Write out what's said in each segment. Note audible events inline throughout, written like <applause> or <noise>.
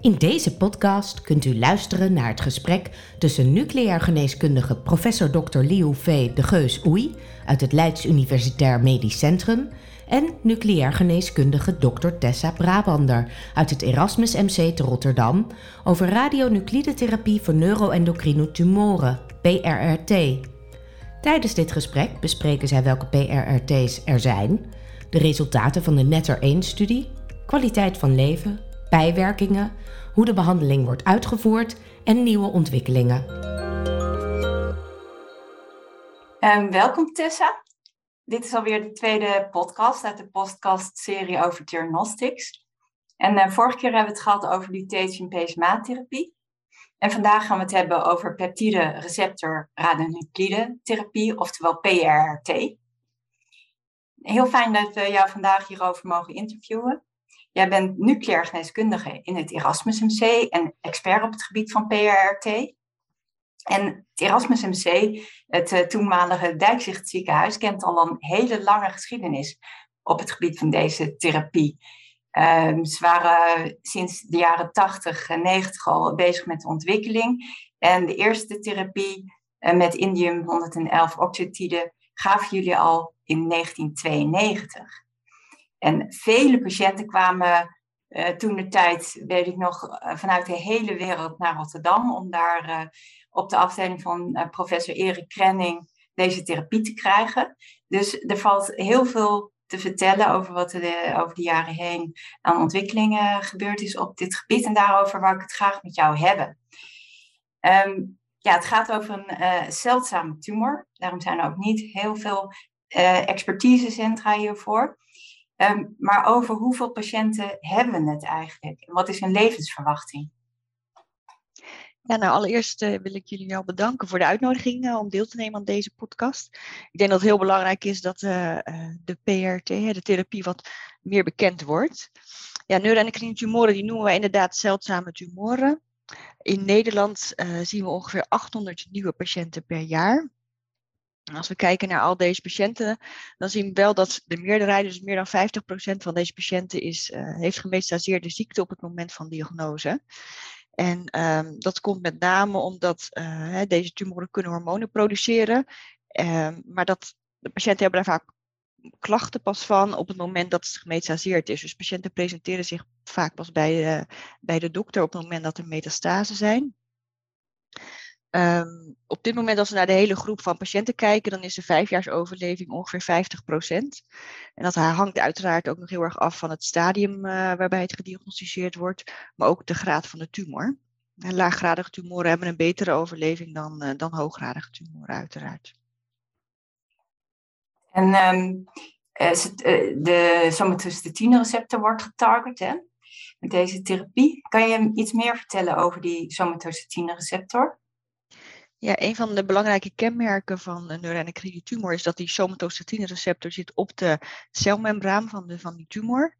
In deze podcast kunt u luisteren naar het gesprek tussen nucleair geneeskundige professor Dr. Liu V. de Geus Oei uit het Leids Universitair Medisch Centrum en nucleair geneeskundige Dr. Tessa Brabander uit het Erasmus MC te Rotterdam over radionuclidetherapie voor neuroendocrine tumoren, PRRT. Tijdens dit gesprek bespreken zij welke PRRT's er zijn, de resultaten van de Netter-1-studie, kwaliteit van leven, bijwerkingen, hoe de behandeling wordt uitgevoerd en nieuwe ontwikkelingen. Um, welkom Tessa. Dit is alweer de tweede podcast uit de podcast-serie over diagnostics. En uh, vorige keer hebben we het gehad over lutetium pacemaatherapie. En vandaag gaan we het hebben over peptide receptor radionuclide therapie, oftewel PRRT. Heel fijn dat we jou vandaag hierover mogen interviewen. Jij bent nucleair geneeskundige in het Erasmus MC en expert op het gebied van PRRT. En het Erasmus MC, het uh, toenmalige Dijkzicht ziekenhuis, kent al een hele lange geschiedenis op het gebied van deze therapie. Um, ze waren sinds de jaren 80 en 90 al bezig met de ontwikkeling. En de eerste therapie uh, met indium 111 oxytide gaven jullie al in 1992. En vele patiënten kwamen uh, toen de tijd, weet ik nog, uh, vanuit de hele wereld naar Rotterdam om daar uh, op de afdeling van professor Erik Krenning deze therapie te krijgen. Dus er valt heel veel te vertellen over wat er over de jaren heen aan ontwikkelingen gebeurd is op dit gebied. En daarover wou ik het graag met jou hebben. Um, ja, het gaat over een zeldzame tumor. Daarom zijn er ook niet heel veel expertisecentra hiervoor. Um, maar over hoeveel patiënten hebben we het eigenlijk? En wat is hun levensverwachting? Ja, nou allereerst uh, wil ik jullie al bedanken voor de uitnodiging uh, om deel te nemen aan deze podcast. Ik denk dat het heel belangrijk is dat uh, de PRT, de therapie, wat meer bekend wordt. Ja, neuroendocrine tumoren die noemen we inderdaad zeldzame tumoren. In Nederland zien we ongeveer 800 nieuwe patiënten per jaar. Als we kijken naar al deze patiënten, dan zien we wel dat de meerderheid, dus meer dan 50% van deze patiënten, is, uh, heeft gemetastaseerde ziekte op het moment van diagnose. En um, dat komt met name omdat uh, deze tumoren kunnen hormonen produceren, um, maar dat de patiënten hebben daar vaak klachten pas van op het moment dat het gemetastaseerd is. Dus patiënten presenteren zich vaak pas bij, uh, bij de dokter op het moment dat er metastasen zijn. Um, op dit moment, als we naar de hele groep van patiënten kijken, dan is de vijfjaarsoverleving ongeveer 50 procent. En dat hangt uiteraard ook nog heel erg af van het stadium uh, waarbij het gediagnosticeerd wordt, maar ook de graad van de tumor. En laaggradige tumoren hebben een betere overleving dan, uh, dan hooggradige tumoren, uiteraard. En um, de somatostatine receptor wordt getarget, hè? Met deze therapie. Kan je iets meer vertellen over die somatostatine receptor? Ja, een van de belangrijke kenmerken van een neuroendocrine tumor is dat die somatostatine receptor zit op de celmembraan van, de, van die tumor.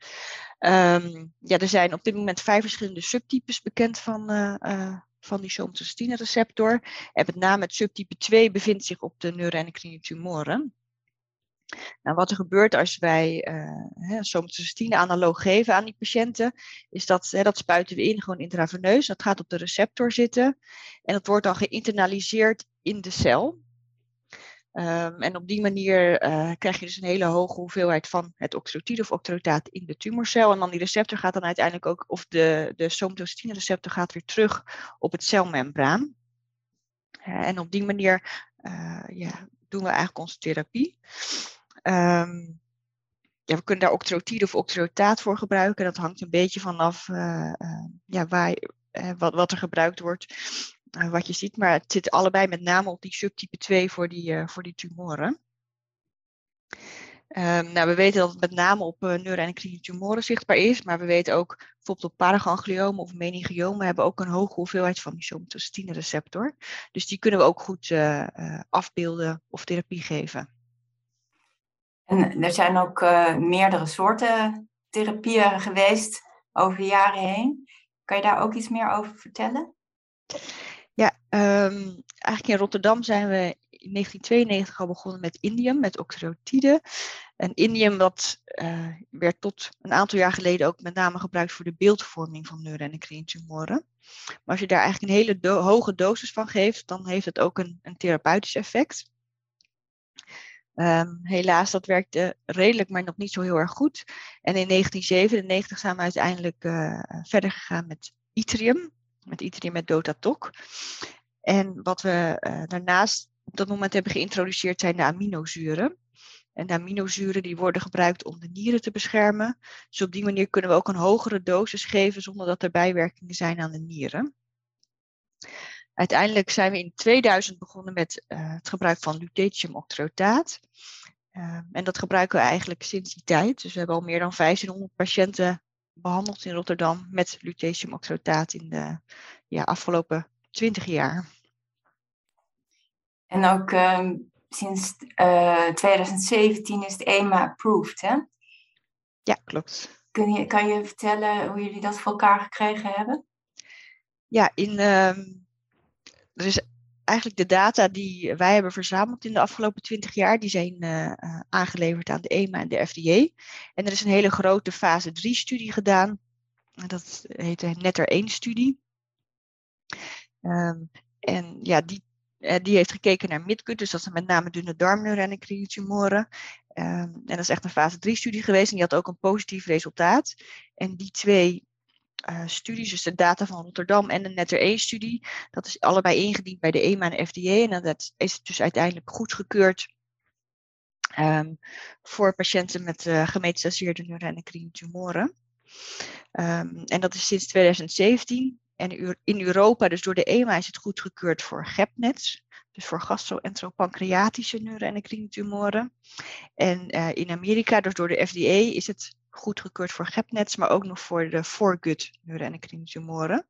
Um, ja, er zijn op dit moment vijf verschillende subtypes bekend van, uh, uh, van die somatostatine receptor. En met name het subtype 2 bevindt zich op de neuroendocrine tumoren. Nou, wat er gebeurt als wij uh, somatostatine analoog geven aan die patiënten, is dat, hè, dat spuiten we in gewoon intraveneus. Dat gaat op de receptor zitten en dat wordt dan geïnternaliseerd in de cel. Um, en op die manier uh, krijg je dus een hele hoge hoeveelheid van het oxytocide of octorotaat in de tumorcel. En dan die receptor gaat dan uiteindelijk ook, of de, de somatostatine receptor gaat weer terug op het celmembraan. Uh, en op die manier ja, doen we eigenlijk onze therapie. Um, ja, we kunnen daar octrotide of octrotaat voor gebruiken. Dat hangt een beetje vanaf uh, uh, ja, waar, uh, wat, wat er gebruikt wordt, wat je ziet. Maar het zit allebei met name op die subtype 2 voor die, voor die tumoren. Um, nou, we weten dat het met name op uh, tumoren zichtbaar is, maar we weten ook bijvoorbeeld op paragangliomen of meningiomen hebben ook een hoge hoeveelheid van die somatostatine receptor. Dus die kunnen we ook goed afbeelden of therapie geven. En er zijn ook uh, meerdere soorten therapieën geweest over jaren heen. Kan je daar ook iets meer over vertellen? Ja, um, eigenlijk in Rotterdam zijn we in 1992 al begonnen met indium, met octreotide. Een indium dat uh, werd tot een aantal jaar geleden ook met name gebruikt voor de beeldvorming van neuroendocrine tumoren. Maar als je daar eigenlijk een hele hoge dosis van geeft, dan heeft het ook een, een therapeutisch effect. Um, helaas, dat werkte redelijk, maar nog niet zo heel erg goed. En in 1997 zijn we uiteindelijk uh, verder gegaan met yttrium, met yttrium met Dotatok. En wat we uh, daarnaast op dat moment hebben geïntroduceerd zijn de aminozuren. En de aminozuren die worden gebruikt om de nieren te beschermen. Dus op die manier kunnen we ook een hogere dosis geven zonder dat er bijwerkingen zijn aan de nieren. Uiteindelijk zijn we in 2000 begonnen met uh, het gebruik van lutetium-octreotaat. Uh, en dat gebruiken we eigenlijk sinds die tijd. Dus we hebben al meer dan 1500 patiënten behandeld in Rotterdam met lutetium-octreotaat in de ja, afgelopen 20 jaar. En ook uh, sinds 2017 is het EMA approved, hè? Ja, klopt. Kun je, kan je vertellen hoe jullie dat voor elkaar gekregen hebben? Ja, in, ehm, is eigenlijk de data die wij hebben verzameld in de afgelopen 20 jaar, die zijn uh, aangeleverd aan de EMA en de FDA. En er is een hele grote fase 3 studie gedaan. Dat heet de Netter 1 studie. Um, en ja, die, die heeft gekeken naar midgut, dus dat zijn met name dunne darmneuroendocrine tumoren. Um, en dat is echt een fase 3 studie geweest en die had ook een positief resultaat. En die twee uh, studies, dus de data van Rotterdam en de Netter 1-studie. Dat is allebei ingediend bij de EMA en FDA. En dat is dus uiteindelijk goedgekeurd um, voor patiënten met uh, gemetastaseerde neuroendocrine tumoren. Um, en dat is sinds 2017. En in Europa, dus door de EMA, is het goedgekeurd voor GEPNETS. Dus voor gastro-enteropancreatische neuroendocrine tumoren. En uh, in Amerika, dus door de FDA, is het goedgekeurd voor GEPNETs, maar ook nog voor de foregut neuroendocrine tumoren.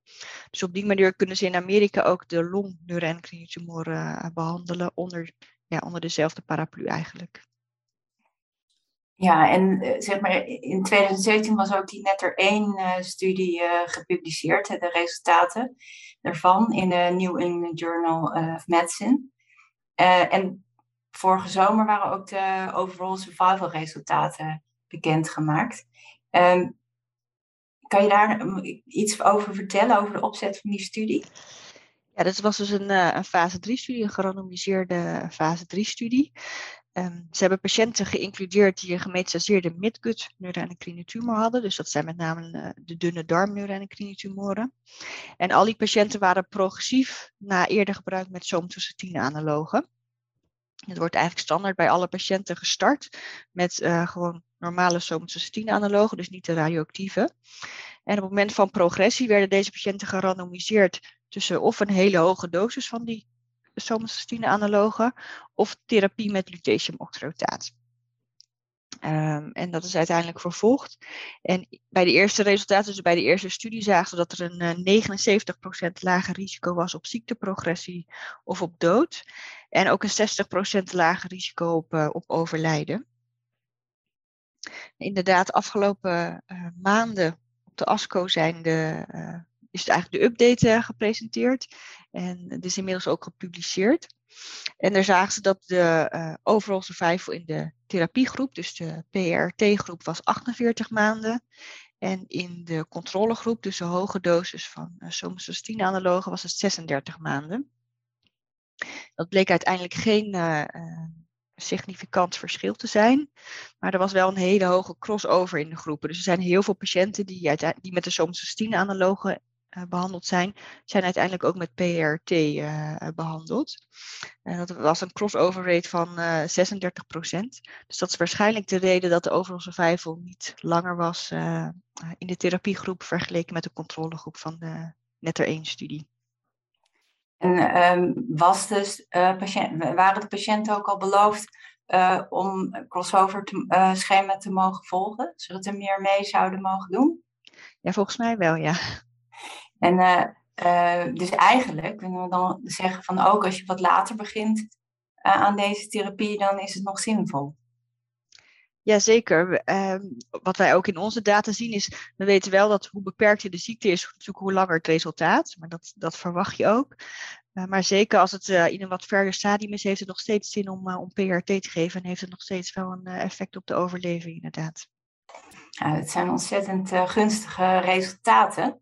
Dus op die manier kunnen ze in Amerika ook de long neuroendocrine tumoren uh, behandelen onder, ja, onder dezelfde paraplu eigenlijk. Ja, en uh, zeg maar in 2017 was ook die Netter 1 uh, studie gepubliceerd, de resultaten daarvan in de New England Journal of Medicine. en vorige zomer waren ook de overall survival resultaten bekendgemaakt. Um, kan je daar iets over vertellen, over de opzet van die studie? Ja, dat was dus een, een fase 3-studie, een gerandomiseerde fase 3-studie. Um, ze hebben patiënten geïncludeerd die een gemetastaseerde midgut neuroendocrine tumor hadden. Dus dat zijn met name uh, de dunne darm neuroendocrine tumoren. En al die patiënten waren progressief na eerder gebruik met somatostatine analogen. Het wordt eigenlijk standaard bij alle patiënten gestart met uh, gewoon normale somatostatine analogen, dus niet de radioactieve. En op het moment van progressie werden deze patiënten gerandomiseerd tussen of een hele hoge dosis van die somatostatine analogen of therapie met lutetium-octreotaat. Um, en dat is uiteindelijk vervolgd. En bij de eerste resultaten, dus bij de eerste studie, zagen we dat er een uh, 79% lager risico was op ziekteprogressie of op dood. En ook een 60% lager risico op, uh, op overlijden. Inderdaad, afgelopen uh, maanden op de ASCO zijn de, is eigenlijk de update gepresenteerd. En het is inmiddels ook gepubliceerd. En daar zagen ze dat de uh, overall survival in de therapiegroep, dus de PRT-groep, was 48 maanden. En in de controlegroep, dus de hoge dosis van uh, somatostatine-analogen, was het 36 maanden. Dat bleek uiteindelijk geen uh, significant verschil te zijn. Maar er was wel een hele hoge crossover in de groepen. Dus er zijn heel veel patiënten die, die met de somatostatine-analogen behandeld zijn, zijn uiteindelijk ook met PRT uh, eh, behandeld. En dat was een crossover rate van uh, eh, 36% Dus dat is waarschijnlijk de reden dat de overall survival niet langer was in de therapiegroep vergeleken met de controlegroep van de Netter 1-studie. En um, was dus, patiënt, waren de patiënten ook al beloofd om crossover te, schema te mogen volgen, zodat ze meer mee zouden mogen doen? Ja, volgens mij wel, ja. En uh, uh, dus eigenlijk kunnen we dan zeggen van ook als je wat later begint uh, aan deze therapie, dan is het nog zinvol. Jazeker. Uh, wat wij ook in onze data zien is, we weten wel dat hoe beperkter de ziekte is, natuurlijk hoe langer het resultaat. Maar dat, dat verwacht je ook. maar zeker als het in een wat verder stadium is, heeft het nog steeds zin om, om PRT te geven en heeft het nog steeds wel een effect op de overleving, inderdaad. Ja, het zijn ontzettend gunstige resultaten.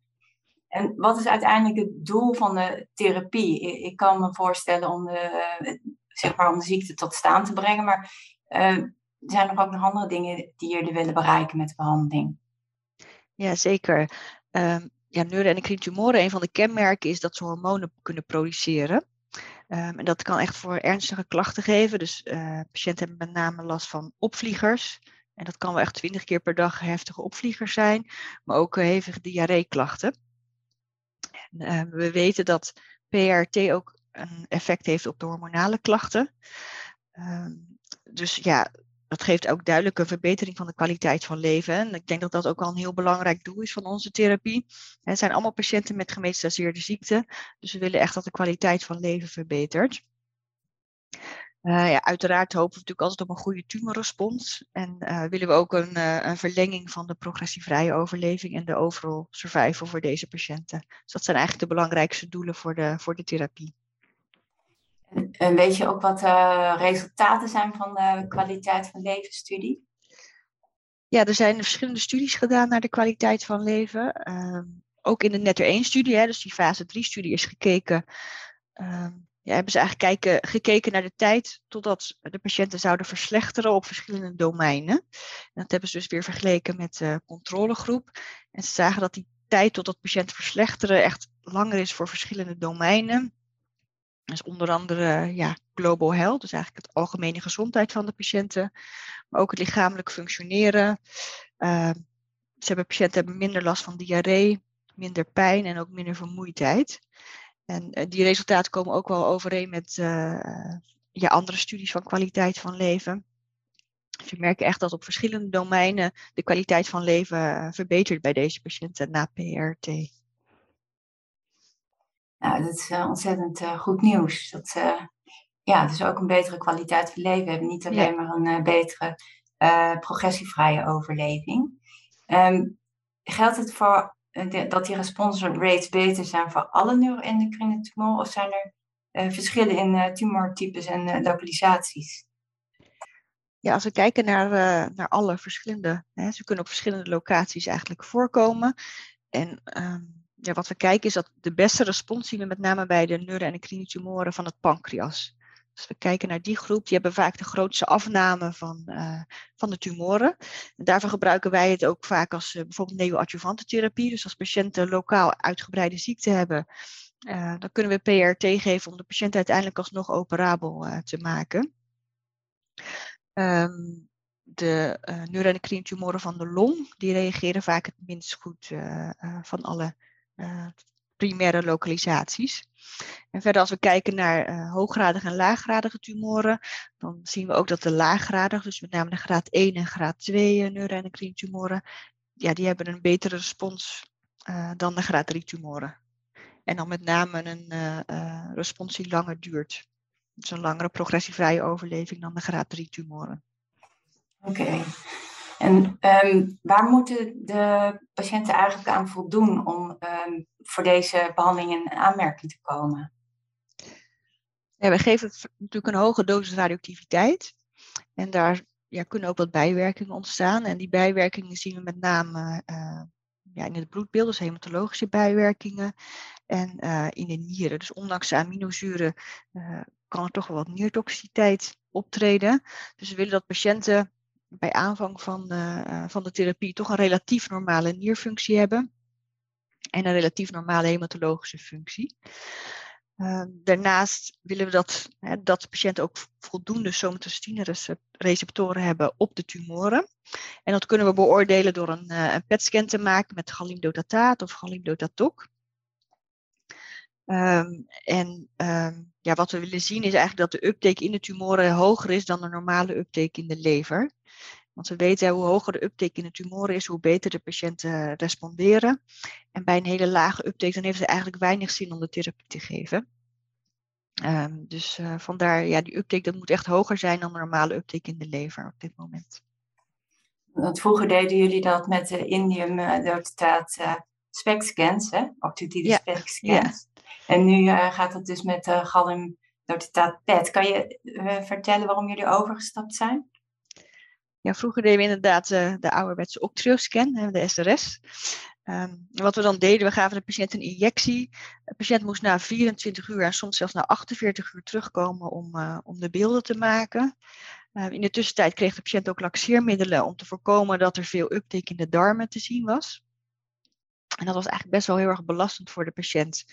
En wat is uiteindelijk het doel van de therapie? Ik kan me voorstellen om de, zeg maar om de ziekte tot staan te brengen, maar uh, zijn er ook nog andere dingen die jullie willen bereiken met de behandeling? Ja, zeker. Um, ja, neuroendocrine tumoren, een van de kenmerken is dat ze hormonen kunnen produceren. Um, en dat kan echt voor ernstige klachten geven. Dus uh, patiënten hebben met name last van opvliegers. En dat kan wel echt twintig keer per dag heftige opvliegers zijn, maar ook uh, hevige diarreeklachten. Uh, we weten dat PRT ook een effect heeft op de hormonale klachten. Um, dus ja, dat geeft ook duidelijk een verbetering van de kwaliteit van leven. En ik denk dat dat ook al een heel belangrijk doel is van onze therapie. Het zijn allemaal patiënten met gemetastaseerde ziekte. Dus we willen echt dat de kwaliteit van leven verbetert. Uh, ja, uiteraard hopen we natuurlijk altijd op een goede tumorrespons. En uh, willen we ook een, uh, een, verlenging van de progressievrije overleving en de overall survival voor deze patiënten. Dus dat zijn eigenlijk de belangrijkste doelen voor de, voor de therapie. En weet je ook wat de eh, resultaten zijn van de kwaliteit van levensstudie? Ja, er zijn verschillende studies gedaan naar de kwaliteit van leven. Uh, ook in de Netter 1-studie, dus die fase 3-studie is gekeken. Ja, hebben ze eigenlijk gekeken naar de tijd totdat de patiënten zouden verslechteren op verschillende domeinen. En dat hebben ze dus weer vergeleken met de controlegroep. En ze zagen dat die tijd totdat patiënten verslechteren echt langer is voor verschillende domeinen. Dus onder andere ja, global health, dus eigenlijk het algemene gezondheid van de patiënten, maar ook het lichamelijk functioneren. Uh, ze hebben, patiënten hebben minder last van diarree, minder pijn en ook minder vermoeidheid. En uh, die resultaten komen ook wel overeen met uh, ja, andere studies van kwaliteit van leven. Dus je merkt echt dat op verschillende domeinen de kwaliteit van leven verbetert bij deze patiënten na PRT. Nou, dat is uh, ontzettend uh, goed nieuws. Dat, ja, dus ook een betere kwaliteit van leven. We hebben niet alleen ja. maar een betere progressievrije overleving. Um, geldt het voor dat die response rates beter zijn voor alle neuroendocrine tumoren? Of zijn er verschillen in tumortypes en lokalisaties? Ja, als we kijken naar, naar alle verschillende, hè, ze kunnen op verschillende locaties eigenlijk voorkomen. En um, ja, wat we kijken is dat de beste respons zien we met name bij de neuroendocrine tumoren van het pancreas. Dus we kijken naar die groep, die hebben vaak de grootste afname van, uh, van de tumoren. En daarvoor gebruiken wij het ook vaak als uh, bijvoorbeeld neoadjuvante therapie. Dus als patiënten lokaal uitgebreide ziekte hebben, uh, dan kunnen we PRT geven om de patiënt uiteindelijk alsnog operabel te maken. Um, de uh, neuroendocrine tumoren van de long, die reageren vaak het minst goed van alle primaire lokalisaties. En verder als we kijken naar uh, hooggradige en laaggradige tumoren, dan zien we ook dat de laaggradige, dus met name de graad 1 en graad 2 uh, neuroendocrine tumoren, ja, die hebben een betere respons uh, dan de graad 3 tumoren. En dan met name een respons die langer duurt. Dus een langere progressievrije overleving dan de graad 3 tumoren. Oké. En um, waar moeten de patiënten eigenlijk aan voldoen om um, voor deze behandeling in aanmerking te komen? Ja, we geven natuurlijk een hoge dosis radioactiviteit. En daar ja, kunnen ook wat bijwerkingen ontstaan. En die bijwerkingen zien we met name uh, ja, in het bloedbeeld, dus hematologische bijwerkingen. En uh, in de nieren. Dus ondanks de aminozuren uh, kan er toch wel wat niertoxiciteit optreden. Dus we willen dat patiënten bij aanvang van, uh, van de therapie toch een relatief normale nierfunctie hebben. En een relatief normale hematologische functie. Uh, daarnaast willen we dat, hè, dat de patiënten ook voldoende somatostine-receptoren hebben op de tumoren. En dat kunnen we beoordelen door een, uh, een PET-scan te maken met galimdotataat of galimdotatok. Um, en um, ja, wat we willen zien is eigenlijk dat de uptake in de tumoren hoger is dan de normale uptake in de lever. Want we weten hoe hoger de uptake in de tumoren is, hoe beter de patiënten responderen. En bij een hele lage uptake, dan heeft het eigenlijk weinig zin om de therapie te geven. Um, dus uh, vandaar, ja, die uptake dat moet echt hoger zijn dan de normale uptake in de lever op dit moment. Want vroeger deden jullie dat met de indium uh, uh, SPECT scans, hè? Octutide ja. SPECT scans. Ja. En nu gaat het dus met uh, galliumdotitaat PET. Kan je vertellen waarom jullie overgestapt zijn? Ja, vroeger deden we inderdaad de ouderwetse octreoscan, de SRS. Um, wat we dan deden, we gaven de patiënt een injectie. De patiënt moest na 24 uur en soms zelfs na 48 uur terugkomen om, uh, om de beelden te maken. Uh, in de tussentijd kreeg de patiënt ook laxeermiddelen om te voorkomen dat er veel uptake in de darmen te zien was. En dat was eigenlijk best wel heel erg belastend voor de patiënt.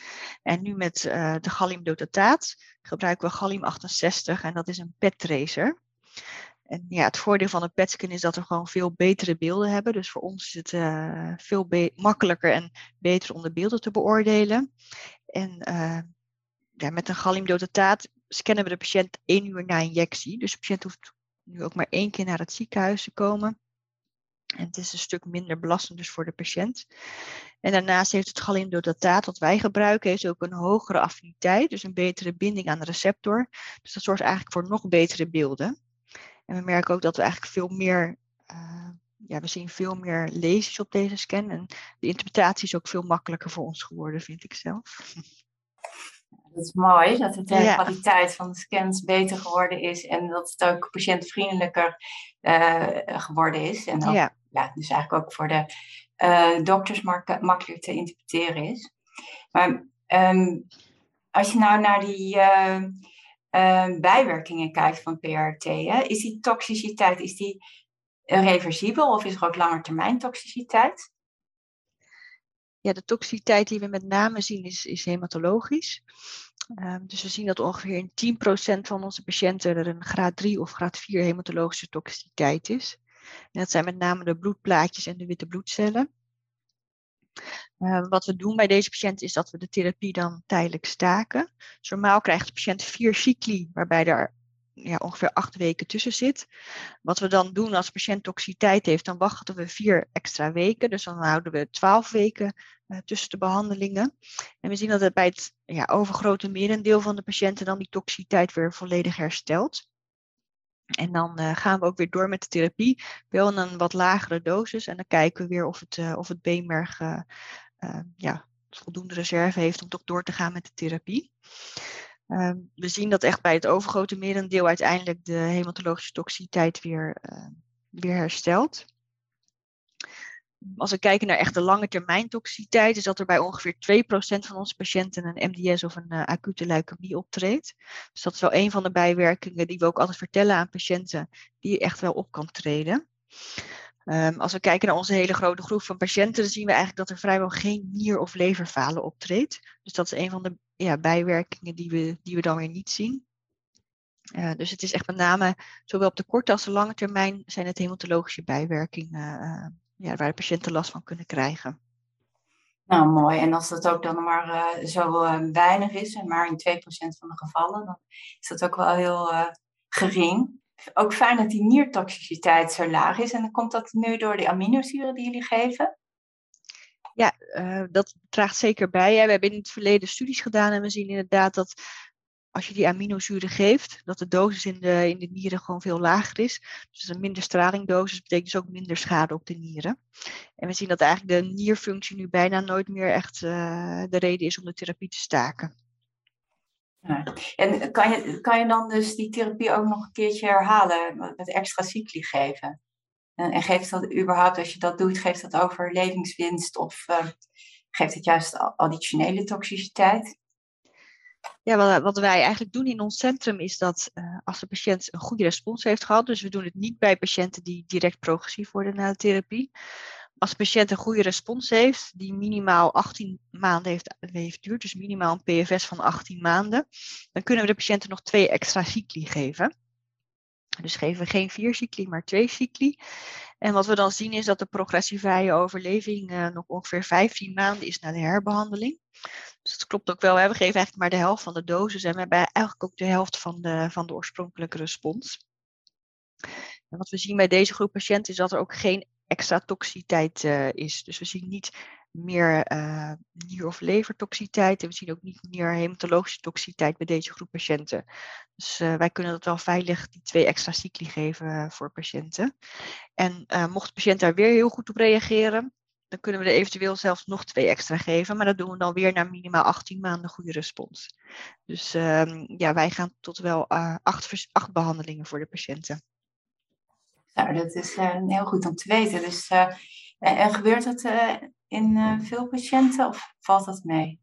En nu met uh, de galliumdotataat gebruiken we gallium 68 en dat is een PET-tracer. Ja, het voordeel van een PET-scan is dat we gewoon veel betere beelden hebben. Dus voor ons is het uh, veel makkelijker en beter om de beelden te beoordelen. En uh, ja, met een galliumdotataat scannen we de patiënt één uur na injectie. Dus de patiënt hoeft nu ook maar één keer naar het ziekenhuis te komen. En het is een stuk minder belastend dus voor de patiënt. En daarnaast heeft het galliumdotataat wat wij gebruiken, heeft ook een hogere affiniteit, dus een betere binding aan de receptor. Dus dat zorgt eigenlijk voor nog betere beelden. En we merken ook dat we eigenlijk veel meer, uh, ja, we zien veel meer lezers op deze scan. En de interpretatie is ook veel makkelijker voor ons geworden, vind ik zelf. Dat is mooi, dat de kwaliteit van de scans beter geworden is en dat het ook patiëntvriendelijker uh, geworden is. En ook, ja. ja. dus eigenlijk ook voor de uh, dokters makkelijker te interpreteren is. Maar um, als je nou naar die uh, bijwerkingen kijkt van PRT, hè, is die toxiciteit is die reversibel of is er ook langetermijn toxiciteit? Ja, de toxiciteit die we met name zien is, is hematologisch. Um, dus we zien dat ongeveer in 10% van onze patiënten er een graad 3 of graad 4 hematologische toxiciteit is. En dat zijn met name de bloedplaatjes en de witte bloedcellen. Uh, wat we doen bij deze patiënt is dat we de therapie dan tijdelijk staken. Dus normaal krijgt de patiënt vier cycli, waarbij er ja, ongeveer acht weken tussen zit. Wat we dan doen als de patiënt toxiciteit heeft, dan wachten we vier extra weken. Dus dan houden we twaalf weken uh, tussen de behandelingen. En we zien dat het bij het ja, overgrote merendeel van de patiënten dan die toxiciteit weer volledig herstelt. En dan uh, gaan we ook weer door met de therapie, wel in een wat lagere dosis. En dan kijken we weer of het, uh, of het beenmerg ja, voldoende reserve heeft om toch door te gaan met de therapie. Ehm, we zien dat echt bij het overgrote merendeel uiteindelijk de hematologische toxiciteit weer, uh, weer herstelt. Als we kijken naar echt de lange termijn toxiciteit, is dat er bij ongeveer 2% van onze patiënten een MDS of een uh, acute leukemie optreedt. Dus dat is wel een van de bijwerkingen die we ook altijd vertellen aan patiënten, die echt wel op kan treden. Um, als we kijken naar onze hele grote groep van patiënten, dan zien we eigenlijk dat er vrijwel geen nier- of leverfalen optreedt. Dus dat is een van de ja, bijwerkingen die we, die we dan weer niet zien. Uh, dus het is echt met name, zowel op de korte als de lange termijn, zijn het hematologische bijwerkingen uh, ja, waar de patiënten last van kunnen krijgen. Nou, mooi. En als dat ook dan maar uh, zo weinig is, en maar in 2% van de gevallen, dan is dat ook wel heel gering ook fijn dat die niertoxiciteit zo laag is. En dan komt dat nu door de aminozuren die jullie geven? Ja, dat draagt zeker bij. Hè. We hebben in het verleden studies gedaan en we zien inderdaad dat als je die aminozuren geeft, dat de dosis in de, in de nieren gewoon veel lager is. Dus een minder stralingdosis betekent dus ook minder schade op de nieren. En we zien dat eigenlijk de nierfunctie nu bijna nooit meer echt uh, de reden is om de therapie te staken. En kan je, kan je dan dus die therapie ook nog een keertje herhalen met extra cycli geven? En, en geeft dat überhaupt, als je dat doet, geeft dat overlevingswinst of uh, geeft het juist additionele toxiciteit? Ja, wat, wij eigenlijk doen in ons centrum is dat uh, als de patiënt een goede respons heeft gehad, dus we doen het niet bij patiënten die direct progressief worden na de therapie, als de patiënt een goede respons heeft, die minimaal 18 maanden heeft, heeft duurt, dus minimaal een PFS van 18 maanden, dan kunnen we de patiënten nog twee extra cycli geven. Dus geven we geen vier cycli, maar twee cycli. En wat we dan zien is dat de progressievrije overleving uh, nog ongeveer 15 maanden is na de herbehandeling. Dus dat klopt ook wel. We geven eigenlijk maar de helft van de dosis en we hebben eigenlijk ook de helft van de, van de oorspronkelijke respons. En wat we zien bij deze groep patiënten is dat er ook geen extra toxiciteit uh, is. Dus we zien niet meer uh, nier- of levertoxiciteit en we zien ook niet meer hematologische toxiciteit bij deze groep patiënten. Dus uh, wij kunnen dat wel veilig die twee extra cycli geven voor patiënten. En mocht de patiënt daar weer heel goed op reageren, dan kunnen we er eventueel zelfs nog twee extra geven. Maar dat doen we dan weer na minimaal 18 maanden goede respons. Dus ehm, ja, wij gaan tot wel acht, acht behandelingen voor de patiënten. Nou, dat is heel goed om te weten. Dus, en gebeurt dat in veel patiënten of valt dat mee?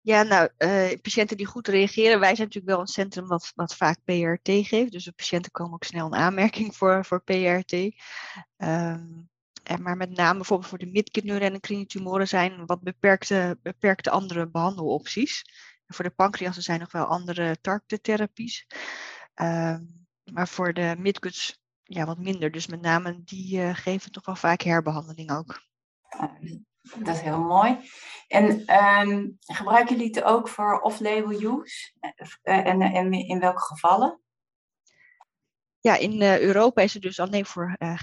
Ja, nou, patiënten die goed reageren. Wij zijn natuurlijk wel een centrum wat, vaak PRT geeft. Dus de patiënten komen ook snel in aanmerking voor, voor PRT. Um, ehm, en maar met name bijvoorbeeld voor de midkindneurenendocrine tumoren zijn wat beperkte, beperkte andere behandelopties. En voor de pancreas zijn nog wel andere targettherapies. Uh, maar voor de midguts ja, wat minder. Dus met name die uh, geven toch wel vaak herbehandeling ook. Dat is heel mooi. En um, gebruiken jullie het ook voor off-label use? Uh, en, en in welke gevallen? Ja, in uh, Europa is het dus alleen voor uh,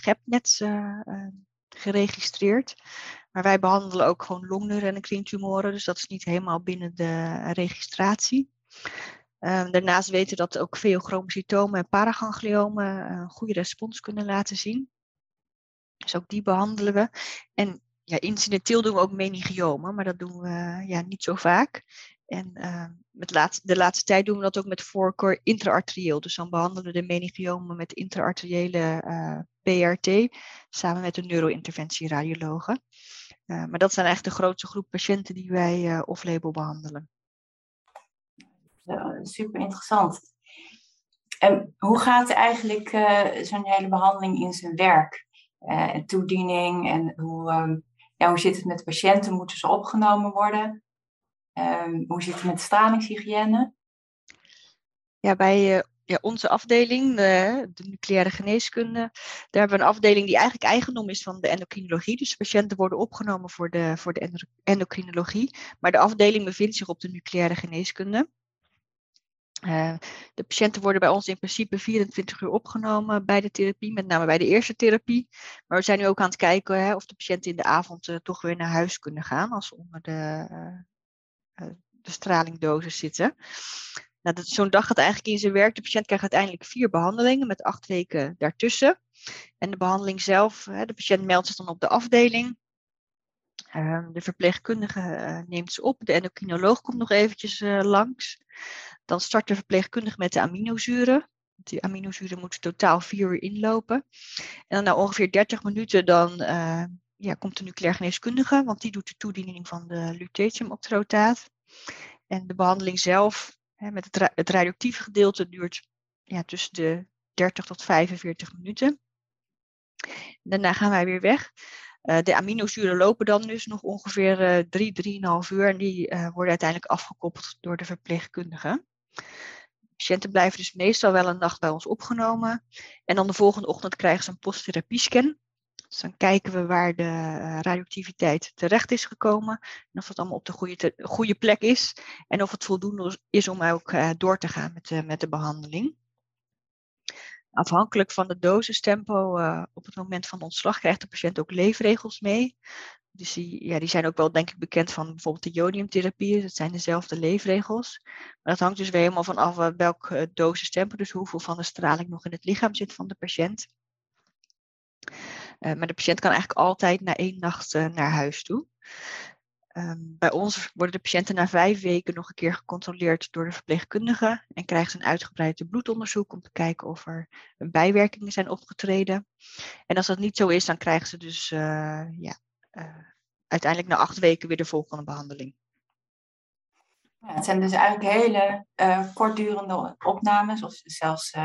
geregistreerd. Maar wij behandelen ook gewoon longneurenendocrine tumoren, dus dat is niet helemaal binnen de registratie. Um, daarnaast weten we dat ook veochromocytomen en paragangliomen een goede respons kunnen laten zien. Dus ook die behandelen we. En ja, incidenteel doen we ook meningiomen, maar dat doen we ja, niet zo vaak. En uh, met de laatste tijd doen we dat ook met voorkeur intraarterieel. Dus dan behandelen we de meningiomen met intraarteriële uh, PRT samen met de neurointerventieradiologen. Uh, maar dat zijn eigenlijk de grootste groep patiënten die wij off-label behandelen. super interessant. En hoe gaat eigenlijk zo'n hele behandeling in zijn werk? toediening en hoe, um, hoe zit het met patiënten? Moeten ze opgenomen worden? Um, hoe zit het met stralingshygiëne? Ja, bij uh, ja, onze afdeling, de, de, nucleaire geneeskunde, daar hebben we een afdeling die eigenlijk eigendom is van de endocrinologie. Dus patiënten worden opgenomen voor de, voor de endocrinologie. Maar de afdeling bevindt zich op de nucleaire geneeskunde. Uh, de patiënten worden bij ons in principe 24 uur opgenomen bij de therapie, met name bij de eerste therapie. Maar we zijn nu ook aan het kijken hè, of de patiënten in de avond uh, toch weer naar huis kunnen gaan als ze onder de, uh, de stralingdosis zitten. Nou, Zo'n dag gaat eigenlijk in zijn werk. De patiënt krijgt uiteindelijk vier behandelingen met acht weken daartussen. En de behandeling zelf, hè, de patiënt meldt zich dan op de afdeling. Ehm, de verpleegkundige neemt ze op. De endocrinoloog komt nog eventjes langs. Dan start de verpleegkundige met de aminozuren. Die aminozuren moeten totaal vier uur inlopen. En dan na ongeveer 30 minuten dan, uh, ja, komt de nucleair geneeskundige, want die doet de toediening van de lutetiumoctrotaat. En de behandeling zelf, hè, met het, het radioactieve gedeelte, duurt ja, tussen de 30 tot 45 minuten. Daarna gaan wij weer weg. Uh, de aminozuren lopen dan dus nog ongeveer uh, 3, 3,5 uur en die uh, worden uiteindelijk afgekoppeld door de verpleegkundige. Patiënten blijven dus meestal wel een nacht bij ons opgenomen. En dan de volgende ochtend krijgen ze een posttherapiescan. Dus dan kijken we waar de eh, radioactiviteit terecht is gekomen. En of dat allemaal op de goede, goede plek is. En of het voldoende is om ook door te gaan met, met de behandeling. Afhankelijk van de dosistempo uh, op het moment van ontslag krijgt de patiënt ook leefregels mee. Dus die, ja, die zijn ook wel denk ik bekend van bijvoorbeeld de jodiumtherapie. Dat zijn dezelfde leefregels. Maar dat hangt dus weer helemaal van af uh, welk uh, dosistempo, dus hoeveel van de straling nog in het lichaam zit van de patiënt. Maar de patiënt kan eigenlijk altijd na één nacht naar huis toe. Um, bij ons worden de patiënten na vijf weken nog een keer gecontroleerd door de verpleegkundige en krijgen ze een uitgebreid bloedonderzoek om te kijken of er bijwerkingen zijn opgetreden. En als dat niet zo is, dan krijgen ze dus ja, uh, uiteindelijk na acht weken weer de volgende behandeling. Ja, het zijn dus eigenlijk hele uh, kortdurende opnames of zelfs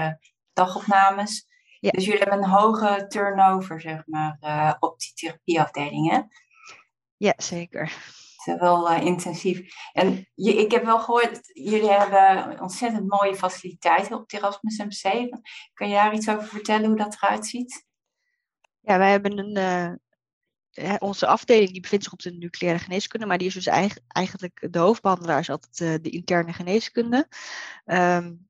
dagopnames. Ja. Dus jullie hebben een hoge turnover, zeg maar, op die therapieafdelingen. Ja, zeker. Het is wel intensief. En je, ik heb wel gehoord, jullie hebben ontzettend mooie faciliteiten op het Erasmus MC. Kan je daar iets over vertellen hoe dat eruit ziet? Ja, wij hebben een, onze afdeling die bevindt zich op de nucleaire geneeskunde, maar die is dus eigenlijk de hoofdbehandelaar is altijd uh, de interne geneeskunde. Um,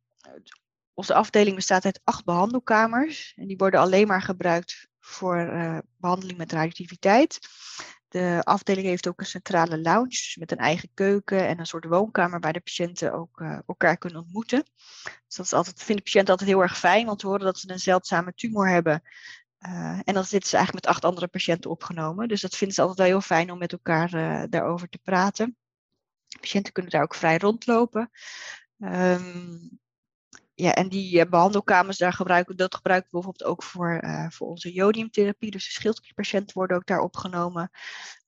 onze afdeling bestaat uit acht behandelkamers en die worden alleen maar gebruikt voor uh, behandeling met radioactiviteit. De afdeling heeft ook een centrale lounge, dus met een eigen keuken en een soort woonkamer waar de patiënten ook uh, elkaar kunnen ontmoeten. Dus dat is altijd, vinden patiënten altijd heel erg fijn, want te horen dat ze een zeldzame tumor hebben en dan zitten ze eigenlijk met acht andere patiënten opgenomen. Dus dat vinden ze altijd wel heel fijn om met elkaar daarover te praten. Patiënten kunnen daar ook vrij rondlopen. Um, ja, en die uh, behandelkamers, daar gebruiken, dat gebruiken we bijvoorbeeld ook voor, uh, voor onze jodiumtherapie. Dus de schildklierpatiënten worden ook daar opgenomen.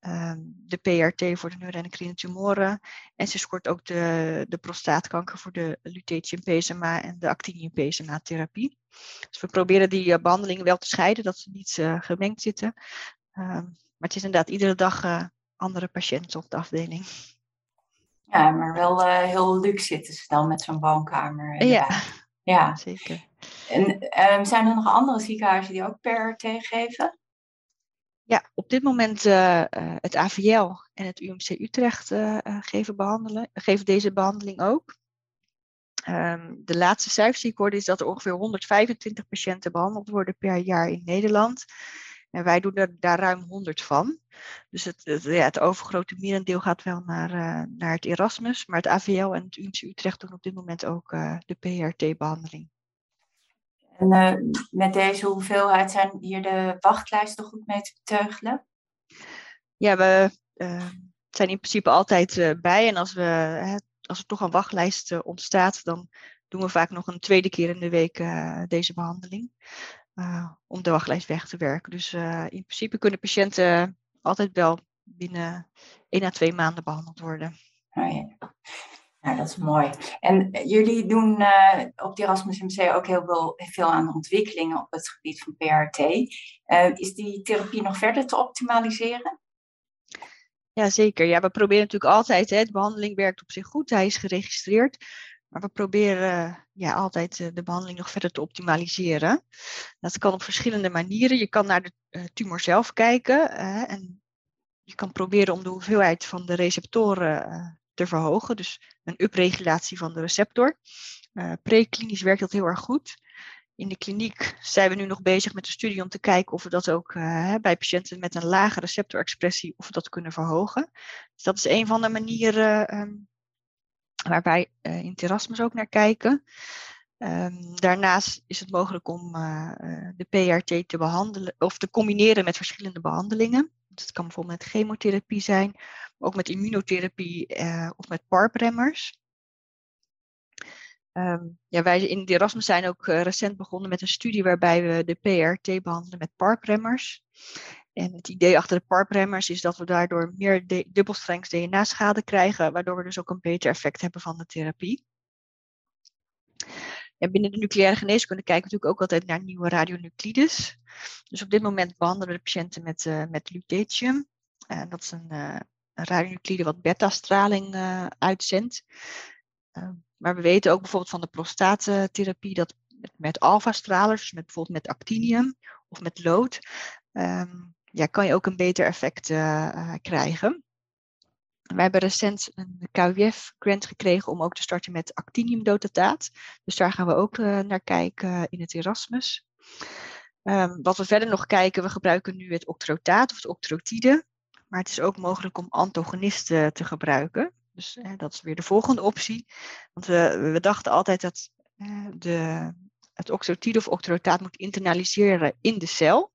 Um, de PRT voor de neuroendocrine tumoren. En ze scoort ook de, de prostaatkanker voor de lutetium PSMA en de actinium PSMA therapie. Dus we proberen die uh, behandelingen wel te scheiden, dat ze niet gemengd zitten. Um, maar het is inderdaad iedere dag andere patiënten op de afdeling. Ja, maar wel uh, heel luxe zitten ze dan met zo'n woonkamer. Ja. Ja, zeker. En um, zijn er nog andere ziekenhuizen die ook PRT geven? Ja, op dit moment uh, het AVL en het UMC Utrecht geven, behandelen, geven deze behandeling ook. Um, de laatste cijfers die ik hoorde is dat er ongeveer 125 patiënten behandeld worden per jaar in Nederland. En wij doen er daar ruim 100 van. Dus het, het, ja, het overgrote merendeel gaat wel naar, uh, naar het Erasmus. Maar het AVL en het Utrecht doen op dit moment ook uh, de PRT-behandeling. En uh, met deze hoeveelheid zijn hier de wachtlijsten goed mee te beteugelen? Ja, we zijn in principe altijd bij. En als, we, als er toch een wachtlijst ontstaat, dan doen we vaak nog een tweede keer in de week deze behandeling. Uh, om de wachtlijst weg te werken. Dus uh, in principe kunnen patiënten altijd wel binnen één à twee maanden behandeld worden. Oh ja. Nou, dat is mooi. En jullie doen uh, op de Erasmus MC ook heel veel, veel aan ontwikkelingen op het gebied van PRT. is die therapie nog verder te optimaliseren? Ja, zeker. Ja, we proberen natuurlijk altijd, hè, de behandeling werkt op zich goed, hij is geregistreerd. Maar we proberen ja, altijd eh, de behandeling nog verder te optimaliseren. Dat kan op verschillende manieren. Je kan naar de uh, tumor zelf kijken en je kan proberen om de hoeveelheid van de receptoren te verhogen. Dus een upregulatie van de receptor. Preklinisch werkt dat heel erg goed. In de kliniek zijn we nu nog bezig met een studie om te kijken of we dat ook bij patiënten met een lage receptorexpressie of we dat kunnen verhogen. Dus dat is een van de manieren um, waar wij uh, in Terrasmus ook naar kijken. Um, daarnaast is het mogelijk om uh, de PRT te behandelen of te combineren met verschillende behandelingen. Dus het kan bijvoorbeeld met chemotherapie zijn, maar ook met immunotherapie of met PARP-remmers. Um, ja, wij in de Erasmus zijn ook recent begonnen met een studie waarbij we de PRT behandelen met PARP-remmers. En het idee achter de PARP-remmers is dat we daardoor meer dubbelstrengs DNA-schade krijgen, waardoor we dus ook een beter effect hebben van de therapie. En binnen de nucleaire geneeskunde kijken we natuurlijk ook altijd naar nieuwe radionuclides. Dus op dit moment behandelen we de patiënten met, uh, met lutetium. Uh, dat is een, uh, een radionuclide wat beta-straling uitzendt. maar we weten ook bijvoorbeeld van de prostaattherapie dat met, met alfa-stralers, dus met, bijvoorbeeld met actinium of met lood, um, ja, kan je ook een beter effect uh, krijgen. Wij hebben recent een KUF-grant gekregen om ook te starten met actiniumdotataat. Dus daar gaan we ook uh, naar kijken in het Erasmus. Um, wat we verder nog kijken, we gebruiken nu het octrotaat of het octrotide. Maar het is ook mogelijk om antagonisten te gebruiken. Dus dat is weer de volgende optie. Want we, we dachten altijd dat de, het octrotide of octrotaat moet internaliseren in de cel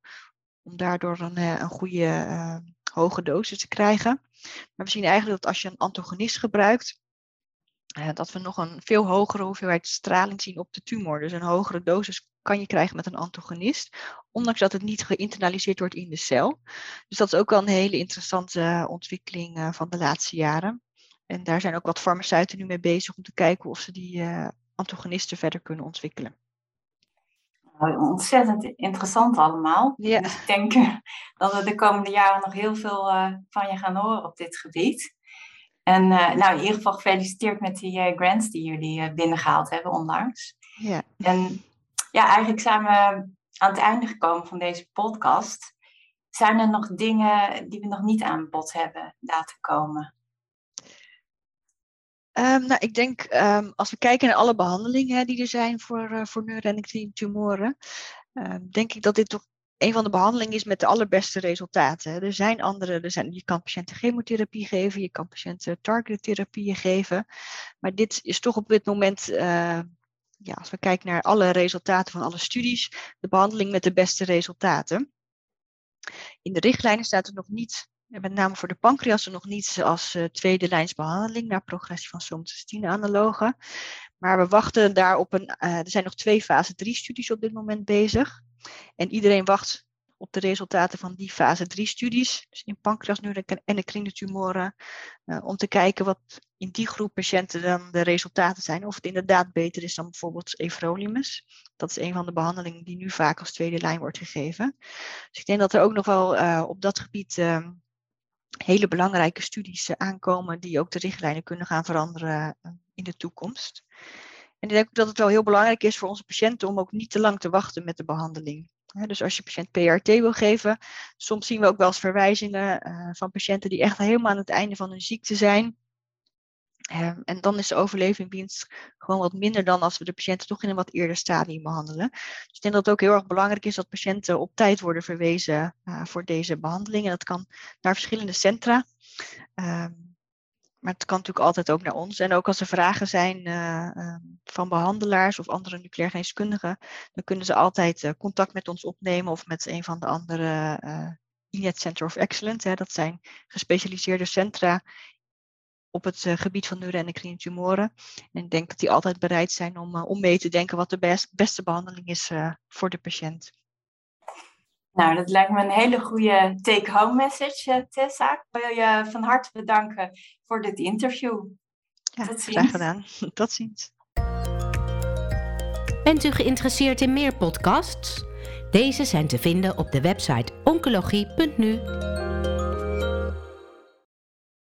om daardoor een, eh, een goede uh, hoge dosis te krijgen. Maar we zien eigenlijk dat als je een antagonist gebruikt, uh, dat we nog een veel hogere hoeveelheid straling zien op de tumor. Dus een hogere dosis kan je krijgen met een antagonist, ondanks dat het niet geïnternaliseerd wordt in de cel. Dus dat is ook wel een hele interessante ontwikkeling van de laatste jaren. En daar zijn ook wat farmaceuten nu mee bezig om te kijken of ze die antagonisten verder kunnen ontwikkelen. Nou, ontzettend interessant allemaal. Ja. Dus ik denk eh, dat we de komende jaren nog heel veel uh, van je gaan horen op dit gebied. En uh, nou, in ieder geval gefeliciteerd met die uh, grants die jullie binnengehaald hebben onlangs. Ja. En ja, eigenlijk zijn we aan het einde gekomen van deze podcast. Zijn er nog dingen die we nog niet aan bod hebben laten komen? Um, nou, ik denk um, als we kijken naar alle behandelingen die er zijn voor, uh, voor neuroendocrine tumoren, uh, denk ik dat dit toch een van de behandelingen is met de allerbeste resultaten. Er zijn andere, er zijn, je kan patiënten chemotherapie geven, je kan patiënten targettherapieën geven, maar dit is toch op dit moment ja, als we kijken naar alle resultaten van alle studies, de behandeling met de beste resultaten. In de richtlijnen staat er nog niet, met name voor de pancreas, nog niet als uh, tweede lijnsbehandeling naar progressie van somatostatine-analogen. Maar we wachten daar op een, uh, er zijn nog twee fase 3 studies op dit moment bezig. En iedereen wacht op de resultaten van die fase 3 studies, dus in pancreasneuroendocrine tumoren, uh, om te kijken wat in die groep patiënten dan de resultaten zijn. Of het inderdaad beter is dan bijvoorbeeld everolimus. Dat is een van de behandelingen die nu vaak als tweede lijn wordt gegeven. Dus ik denk dat er ook nog wel op dat gebied uh, hele belangrijke studies aankomen die ook de richtlijnen kunnen gaan veranderen in de toekomst. En ik denk ook dat het wel heel belangrijk is voor onze patiënten om ook niet te lang te wachten met de behandeling. Dus als je patiënt PRT wil geven, soms zien we ook wel eens verwijzingen uh, van patiënten die echt helemaal aan het einde van hun ziekte zijn. En dan is de overlevingswinst gewoon wat minder dan als we de patiënten toch in een wat eerder stadium behandelen. Dus ik denk dat het ook heel erg belangrijk is dat patiënten op tijd worden verwezen uh, voor deze behandeling. En dat kan naar verschillende centra. Um, maar het kan natuurlijk altijd ook naar ons. En ook als er vragen zijn uh, uh, van behandelaars of andere nucleair geneeskundigen, dan kunnen ze altijd uh, contact met ons opnemen of met een van de andere INET Center of Excellence. Hè. Dat zijn gespecialiseerde centra op het gebied van neuroendocrine tumoren. En ik denk dat die altijd bereid zijn om, om mee te denken wat de best, beste behandeling is voor de patiënt. Nou, dat lijkt me een hele goede take-home message, Tessa. Ik wil je van harte bedanken voor dit interview. Ja, Tot ziens. Graag gedaan. <laughs> Tot ziens. Bent u geïnteresseerd in meer podcasts? Deze zijn te vinden op de website oncologie.nu.